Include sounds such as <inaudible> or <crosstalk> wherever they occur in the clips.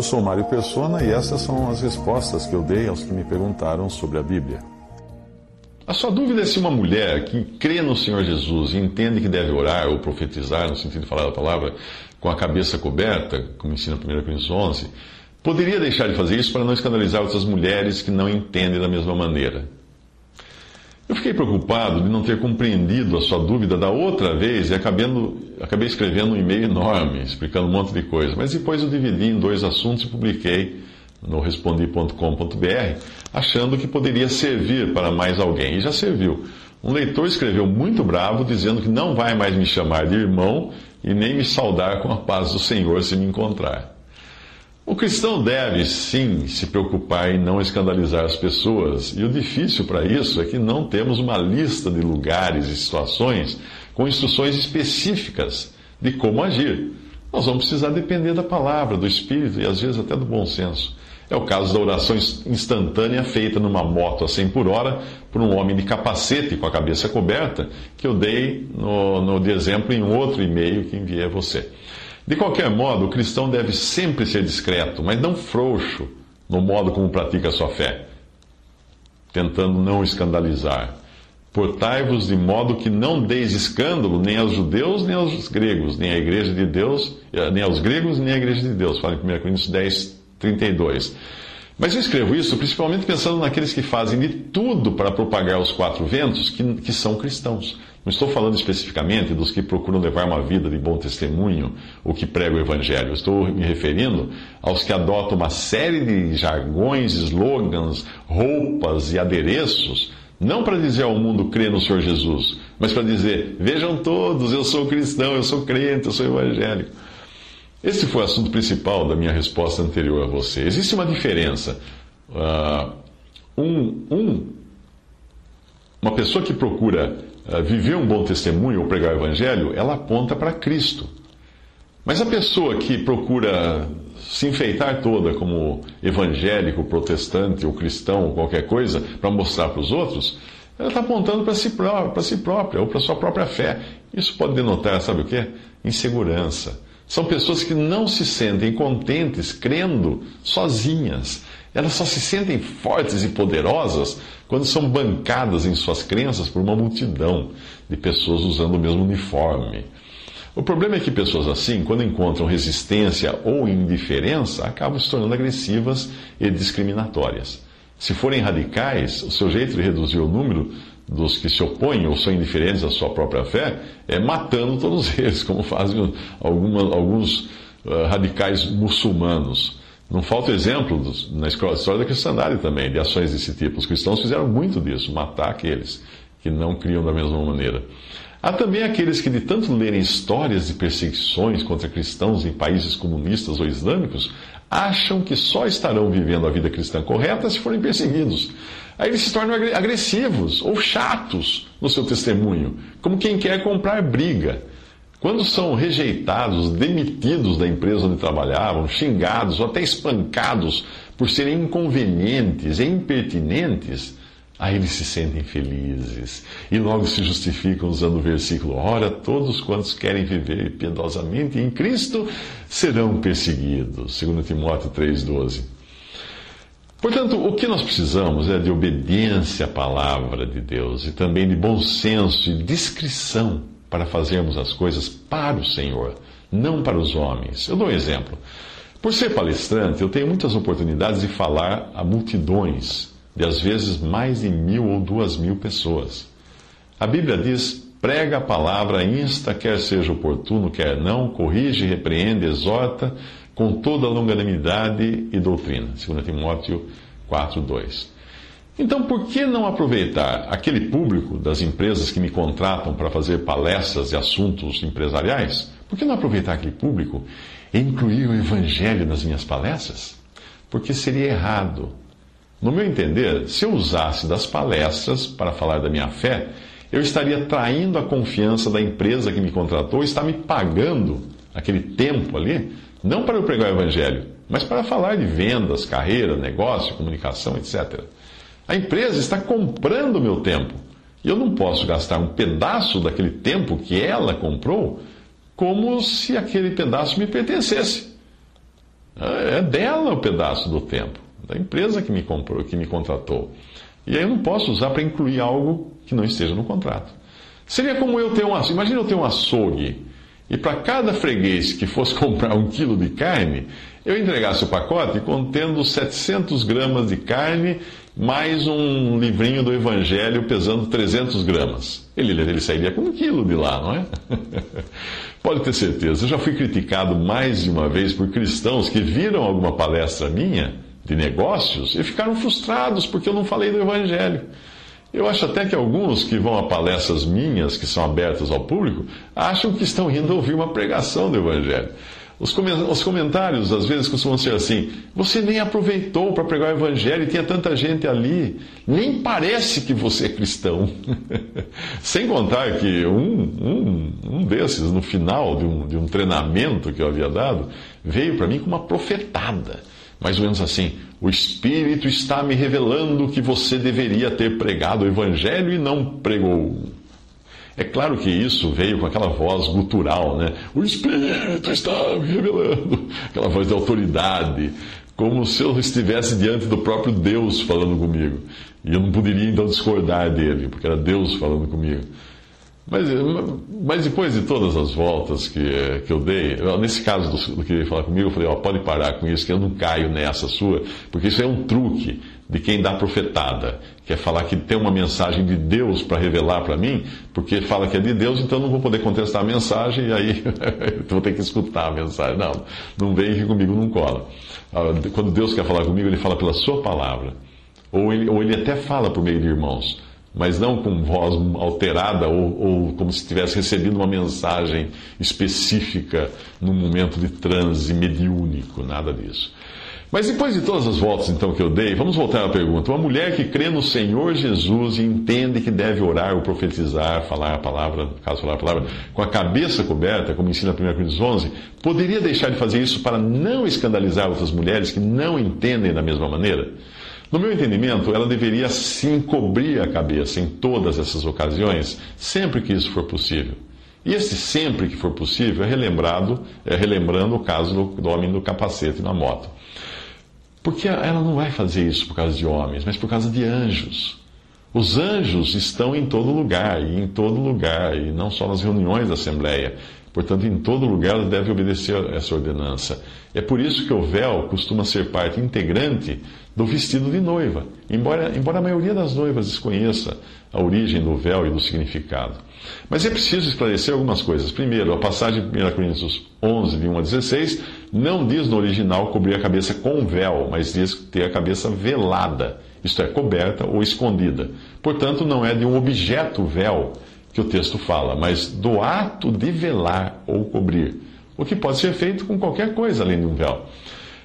Eu sou Mário Persona e essas são as respostas que eu dei aos que me perguntaram sobre a Bíblia. A sua dúvida é se uma mulher que crê no Senhor Jesus e entende que deve orar ou profetizar, no sentido de falar a palavra, com a cabeça coberta, como ensina 1 Coríntios 11, poderia deixar de fazer isso para não escandalizar outras mulheres que não entendem da mesma maneira. Eu fiquei preocupado de não ter compreendido a sua dúvida da outra vez e acabando, acabei escrevendo um e-mail enorme, explicando um monte de coisa. Mas depois eu dividi em dois assuntos e publiquei no respondi.com.br, achando que poderia servir para mais alguém. E já serviu. Um leitor escreveu muito bravo, dizendo que não vai mais me chamar de irmão e nem me saudar com a paz do Senhor se me encontrar. O cristão deve, sim, se preocupar em não escandalizar as pessoas, e o difícil para isso é que não temos uma lista de lugares e situações com instruções específicas de como agir. Nós vamos precisar depender da palavra, do Espírito e às vezes até do bom senso. É o caso da oração instantânea feita numa moto a 100 por hora por um homem de capacete com a cabeça coberta, que eu dei no, no de exemplo em outro e-mail que enviei a você. De qualquer modo, o cristão deve sempre ser discreto, mas não frouxo no modo como pratica a sua fé, tentando não escandalizar. Portai-vos de modo que não deis escândalo nem aos judeus, nem aos gregos, nem à igreja de Deus, eh, nem aos gregos, nem à igreja de Deus. Fala em 1 Coríntios 10, 32. Mas eu escrevo isso principalmente pensando naqueles que fazem de tudo para propagar os quatro ventos, que, que são cristãos. Não estou falando especificamente dos que procuram levar uma vida de bom testemunho ou que pregam o Evangelho. Estou me referindo aos que adotam uma série de jargões, slogans, roupas e adereços, não para dizer ao mundo crer no Senhor Jesus, mas para dizer: vejam todos, eu sou cristão, eu sou crente, eu sou evangélico. Esse foi o assunto principal da minha resposta anterior a você. Existe uma diferença. Uh, um, um, uma pessoa que procura viver um bom testemunho ou pregar o evangelho, ela aponta para Cristo. Mas a pessoa que procura se enfeitar toda como evangélico, protestante ou cristão ou qualquer coisa para mostrar para os outros, ela está apontando para si, para si própria ou para sua própria fé. Isso pode denotar, sabe o quê? Insegurança são pessoas que não se sentem contentes crendo sozinhas. Elas só se sentem fortes e poderosas quando são bancadas em suas crenças por uma multidão de pessoas usando o mesmo uniforme. O problema é que pessoas assim, quando encontram resistência ou indiferença, acabam se tornando agressivas e discriminatórias. Se forem radicais, o seu jeito de reduzir o número dos que se opõem ou são indiferentes à sua própria fé é matando todos <laughs> eles, como fazem alguns uh, radicais muçulmanos. Não falta exemplo na história da cristandade também, de ações desse tipo. Os cristãos fizeram muito disso, matar aqueles que não criam da mesma maneira. Há também aqueles que, de tanto lerem histórias de perseguições contra cristãos em países comunistas ou islâmicos, acham que só estarão vivendo a vida cristã correta se forem perseguidos. Aí eles se tornam agressivos ou chatos no seu testemunho, como quem quer comprar briga. Quando são rejeitados, demitidos da empresa onde trabalhavam, xingados ou até espancados por serem inconvenientes e impertinentes, Aí eles se sentem felizes e logo se justificam usando o versículo: Ora, todos quantos querem viver piedosamente em Cristo serão perseguidos. 2 Timóteo 3,12. Portanto, o que nós precisamos é de obediência à palavra de Deus e também de bom senso e discrição para fazermos as coisas para o Senhor, não para os homens. Eu dou um exemplo. Por ser palestrante, eu tenho muitas oportunidades de falar a multidões de às vezes mais de mil ou duas mil pessoas. A Bíblia diz: prega a palavra, insta, quer seja oportuno, quer não, corrige, repreende, exorta, com toda longanimidade e doutrina. 2 Timóteo 4, 2. Então, por que não aproveitar aquele público das empresas que me contratam para fazer palestras de assuntos empresariais? Por que não aproveitar aquele público e incluir o Evangelho nas minhas palestras? Porque seria errado. No meu entender, se eu usasse das palestras para falar da minha fé, eu estaria traindo a confiança da empresa que me contratou, está me pagando aquele tempo ali, não para eu pregar o Evangelho, mas para falar de vendas, carreira, negócio, comunicação, etc. A empresa está comprando o meu tempo. E eu não posso gastar um pedaço daquele tempo que ela comprou como se aquele pedaço me pertencesse. É dela o pedaço do tempo, da empresa que me comprou, que me contratou. E aí eu não posso usar para incluir algo que não esteja no contrato. Seria como eu ter um açougue. Imagina eu ter um açougue e para cada freguês que fosse <laughs> comprar um quilo de carne, eu entregasse o pacote contendo 700 gramas de carne mais um livrinho do Evangelho pesando 300 gramas. Ele, ele sairia com um quilo de lá, não é? <laughs> Pode ter certeza. Eu já fui criticado mais de uma vez por cristãos que viram alguma palestra minha de negócios e ficaram frustrados porque eu não falei do Evangelho. Eu acho até que alguns que vão a palestras minhas, que são abertas ao público, acham que estão indo ouvir uma pregação do Evangelho. Os comentários, às vezes, costumam ser assim: você nem aproveitou para pregar o Evangelho e tinha tanta gente ali, nem parece que você é cristão. <laughs> Sem contar que um, um, um desses, no final de um, de um treinamento que eu havia dado, veio para mim com uma profetada. Mais ou menos assim: o Espírito está me revelando que você deveria ter pregado o Evangelho e não pregou. É claro que isso veio com aquela voz gutural, né? O Espírito está me revelando. Aquela voz de autoridade, como se eu estivesse diante do próprio Deus falando comigo. E eu não poderia então discordar dele, porque era Deus falando comigo. Mas, mas depois de todas as voltas que, que eu dei, nesse caso do, do que ele falar comigo, eu falei: ó, pode parar com isso, que eu não caio nessa sua, porque isso é um truque de quem dá profetada, que é falar que tem uma mensagem de Deus para revelar para mim, porque fala que é de Deus, então não vou poder contestar a mensagem e aí <laughs> vou ter que escutar a mensagem. Não, não vem comigo não cola. Ah, quando Deus quer falar comigo, ele fala pela sua palavra. Ou ele, ou ele até fala por meio de irmãos mas não com voz alterada ou, ou, como se tivesse recebido uma mensagem específica num momento de transe mediúnico, nada disso. Mas depois de todas as voltas então que eu dei, vamos voltar à pergunta. Uma mulher que crê no Senhor Jesus e entende que deve orar ou profetizar, falar a palavra, no caso falar a palavra, com a cabeça coberta, como ensina 1 Coríntios 11, poderia deixar de fazer isso para não escandalizar outras mulheres que não entendem da mesma maneira? No meu entendimento, ela deveria sim cobrir a cabeça em todas essas ocasiões, sempre que isso for possível. E esse sempre que for possível é relembrado, é relembrando o caso do, do homem do capacete na moto. Porque ela não vai fazer isso por causa de homens, mas por causa de anjos. Os anjos estão em todo lugar, e em todo lugar, e não só nas reuniões da Assembleia. Portanto, em todo lugar deve obedecer essa ordenança. É por isso que o véu costuma ser parte integrante do vestido de noiva, embora, embora a maioria das noivas desconheça a origem do véu e do significado. Mas é preciso esclarecer algumas coisas. Primeiro, a passagem de 1 Coríntios 11, de 1 a 16, não diz no original cobrir a cabeça com véu, mas diz ter a cabeça velada, isto é, coberta ou escondida. Portanto, não é de um objeto véu que o texto fala, mas do ato de velar ou cobrir, o que pode ser feito com qualquer coisa além de um véu.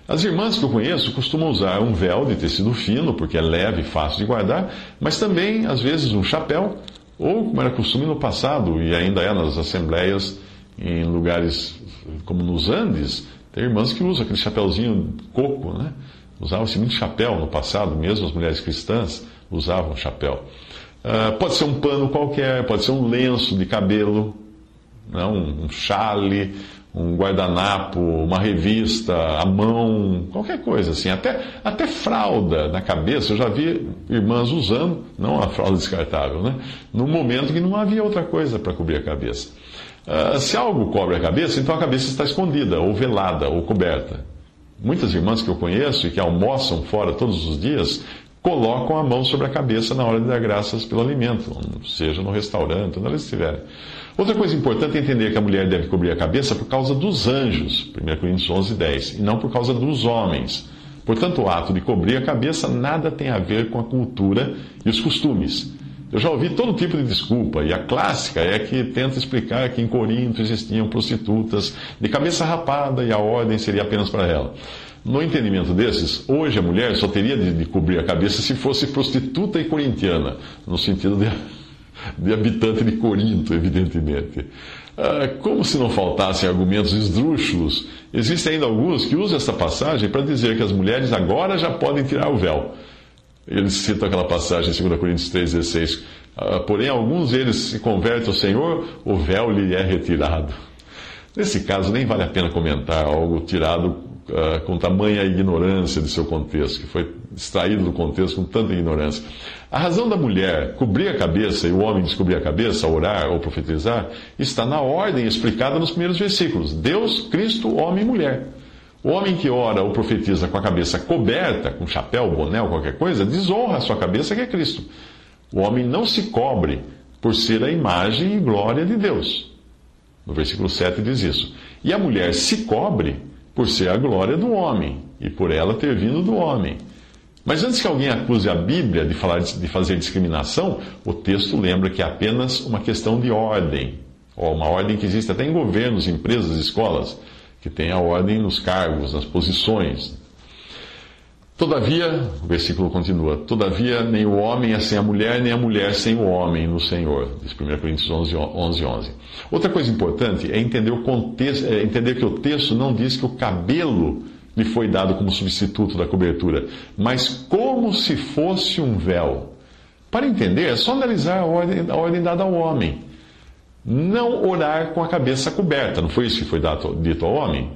As irmãs que eu conheço costumam usar um véu de tecido fino, porque é leve e fácil de guardar, mas também, às vezes, um chapéu, ou, como era costume no passado, e ainda é nas assembleias, em lugares como nos Andes, tem irmãs que usam aquele chapéuzinho coco, né? Usavam-se muito chapéu no passado, mesmo as mulheres cristãs usavam chapéu. Uh, pode ser um pano qualquer, pode ser um lenço de cabelo, né? um chale, um guardanapo, uma revista, a mão, qualquer coisa assim, até, até fralda na cabeça, eu já vi irmãs usando, não a fralda descartável, né? Num momento que não havia outra coisa para cobrir a cabeça. Uh, se algo cobre a cabeça, então a cabeça está escondida, ou velada, ou coberta. Muitas irmãs que eu conheço e que almoçam fora todos os dias colocam a mão sobre a cabeça na hora de dar graças pelo alimento, seja no restaurante, onde elas estiverem. Outra coisa importante é entender que a mulher deve cobrir a cabeça por causa dos anjos, 1 Coríntios 11, 10, e não por causa dos homens. Portanto, o ato de cobrir a cabeça nada tem a ver com a cultura e os costumes. Eu já ouvi todo tipo de desculpa, e a clássica é que tenta explicar que em Corinto existiam prostitutas de cabeça rapada e a ordem seria apenas para ela. No entendimento desses, hoje a mulher só teria de, de cobrir a cabeça se fosse prostituta e corintiana, no sentido de, de habitante de Corinto, evidentemente. Ah, como se não faltassem argumentos esdrúxulos, existem ainda alguns que usam essa passagem para dizer que as mulheres agora já podem tirar o véu. Eles citam aquela passagem em 2 Coríntios 3,16. Ah, porém, alguns deles se convertem ao Senhor, o véu lhe é retirado. Nesse caso, nem vale a pena comentar algo tirado uh, com tamanha ignorância de seu contexto, que foi extraído do contexto com tanta ignorância. A razão da mulher cobrir a cabeça e o homem descobrir a cabeça, orar ou profetizar, está na ordem explicada nos primeiros versículos: Deus, Cristo, homem e mulher. O homem que ora ou profetiza com a cabeça coberta, com chapéu, boné ou qualquer coisa, desonra a sua cabeça, que é Cristo. O homem não se cobre por ser a imagem e glória de Deus. No versículo 7 diz isso. E a mulher se cobre por ser a glória do homem e por ela ter vindo do homem. Mas antes que alguém acuse a Bíblia de, falar, de fazer discriminação, o texto lembra que é apenas uma questão de ordem, ou uma ordem que existe até em governos, empresas, escolas, que tem a ordem nos cargos, nas posições. Todavia, o versículo continua: Todavia, nem o homem é sem a mulher, nem a mulher sem o homem no Senhor. Diz 1 Coríntios 11, 11, 11. Outra coisa importante é entender, o contexto, é entender que o texto não diz que o cabelo lhe foi dado como substituto da cobertura, mas como se fosse um véu. Para entender, é só analisar a ordem, a ordem dada ao homem. Não orar com a cabeça coberta. Não foi isso que foi dito ao homem?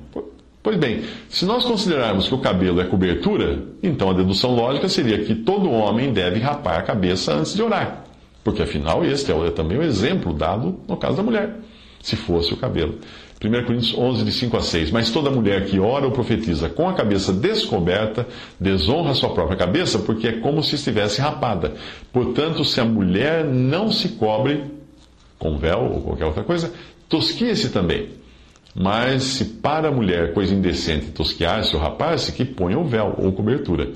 Pois bem, se nós considerarmos que o cabelo é cobertura, então a dedução lógica seria que todo homem deve rapar a cabeça antes de orar. Porque afinal, este é também o exemplo dado no caso da mulher, se fosse o cabelo. 1 Coríntios 11, de 5 a 6. Mas toda mulher que ora ou profetiza com a cabeça descoberta desonra sua própria cabeça, porque é como se estivesse rapada. Portanto, se a mulher não se cobre com véu ou qualquer outra coisa, tosquia-se também. Mas se para a mulher coisa indecente tosquear-se ou rapar-se, que ponha o véu ou cobertura.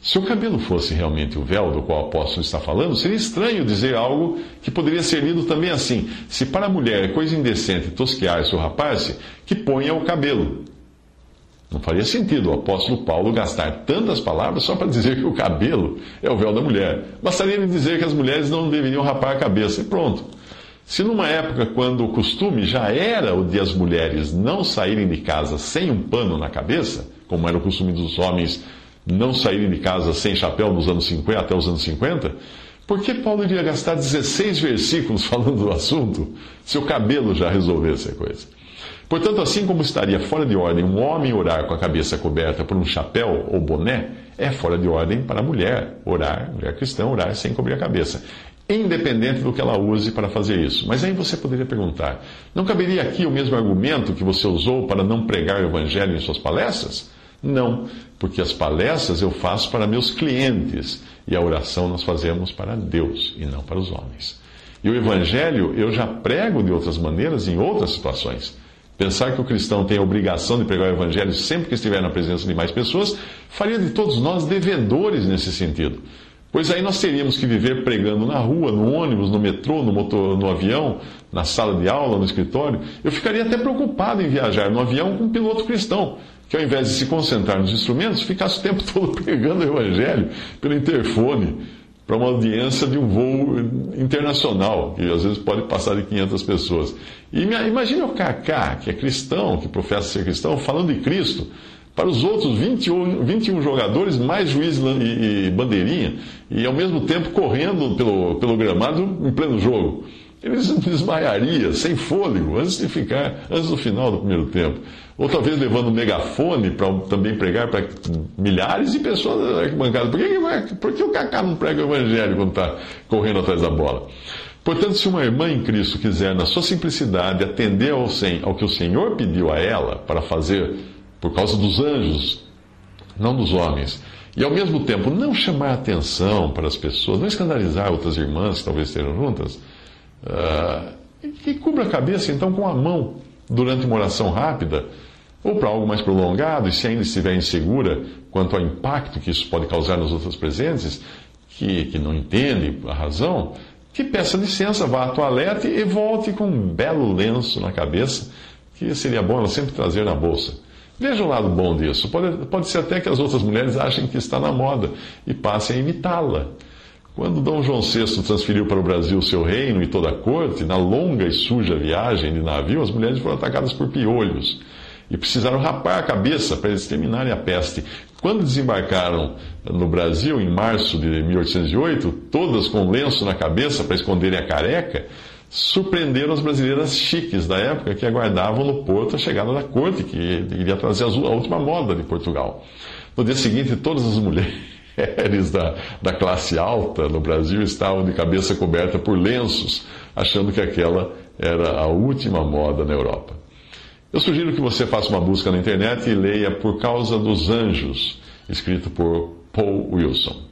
Se o cabelo fosse realmente o véu do qual o apóstolo está falando, seria estranho dizer algo que poderia ser lido também assim: se para a mulher coisa indecente tosquear-se ou rapar-se, que ponha o cabelo. Não faria sentido o apóstolo Paulo gastar tantas palavras só para dizer que o cabelo é o véu da mulher. Bastaria ele dizer que as mulheres não deveriam rapar a cabeça e pronto. Se numa época quando o costume já era o de as mulheres não saírem de casa sem um pano na cabeça, como era o costume dos homens não saírem de casa sem chapéu nos anos 50 até os anos 50, por que Paulo iria gastar 16 versículos <laughs> falando do assunto se o cabelo já resolvesse a coisa? Portanto, assim como estaria fora de ordem um homem orar com a cabeça coberta por um chapéu ou boné, é fora de ordem para a mulher orar, mulher cristã, orar sem cobrir a cabeça independente do que ela use para fazer isso. Mas aí você poderia perguntar: não caberia aqui o mesmo argumento que você usou para não pregar o evangelho em suas palestras? Não, porque as palestras eu faço para meus clientes e a oração nós fazemos para Deus e não para os homens. E o evangelho eu já prego de outras maneiras em outras situações. Pensar que o cristão tem a obrigação de pregar o evangelho sempre que estiver na presença de mais pessoas faria de todos nós devedores nesse sentido. Pois aí nós teríamos que viver pregando na rua, no ônibus, no metrô, no, motor, no avião, na sala de aula, no escritório. Eu ficaria até preocupado em viajar no avião com um piloto cristão, que ao invés de se concentrar nos instrumentos, ficasse o tempo <laughs> todo pregando o evangelho pelo interfone para uma audiência de um voo internacional, que às vezes pode passar de 500 pessoas. E imagine o Kaká, que é cristão, que professa ser cristão, falando de Cristo para os outros 21, 21 jogadores, mais juiz e, e bandeirinha, e ao mesmo tempo correndo pelo, pelo gramado em pleno jogo. Ele <laughs> desmaiaria, sem fôlego, antes de ficar, antes do final do primeiro tempo. Ou talvez levando um megafone para também pregar para milhares de pessoas na arquibancada. Por que, por que o Kaká não prega o evangelho quando está correndo atrás da bola? Portanto, se uma irmã em Cristo quiser, na sua simplicidade, atender ao, ao que o Senhor pediu a ela para fazer por causa dos anjos, não dos homens. E ao mesmo tempo não chamar atenção para as pessoas, não escandalizar outras irmãs que talvez estejam juntas, uh, e cubra a cabeça então com a mão durante uma oração rápida, Ou para algo mais prolongado, e se ainda estiver insegura quanto ao impacto que isso pode causar nos outros presentes, que, que não entende a razão, que peça licença, vá à toalete e volte com um belo lenço na cabeça, que seria bom ela sempre trazer na bolsa. Veja o lado bom disso. Pode, pode ser até que as outras mulheres achem que está na moda e passem a imitá-la. Quando Dom João VI transferiu para o Brasil seu reino e toda a corte, na longa e suja viagem de navio, as mulheres foram atacadas por piolhos e precisaram rapar a cabeça para exterminarem a peste. Quando desembarcaram no Brasil, em março de 1808, todas com lenço na cabeça para esconderem a careca, surpreenderam as brasileiras chiques da época que aguardavam no porto a chegada da corte, que iria trazer a última moda de Portugal. No dia seguinte, todas as mulheres da, da classe alta no Brasil estavam de cabeça coberta por lenços, achando que aquela era a última moda na Europa. Eu sugiro que você faça uma busca na internet e leia Por Causa dos Anjos, escrito por Paul Wilson.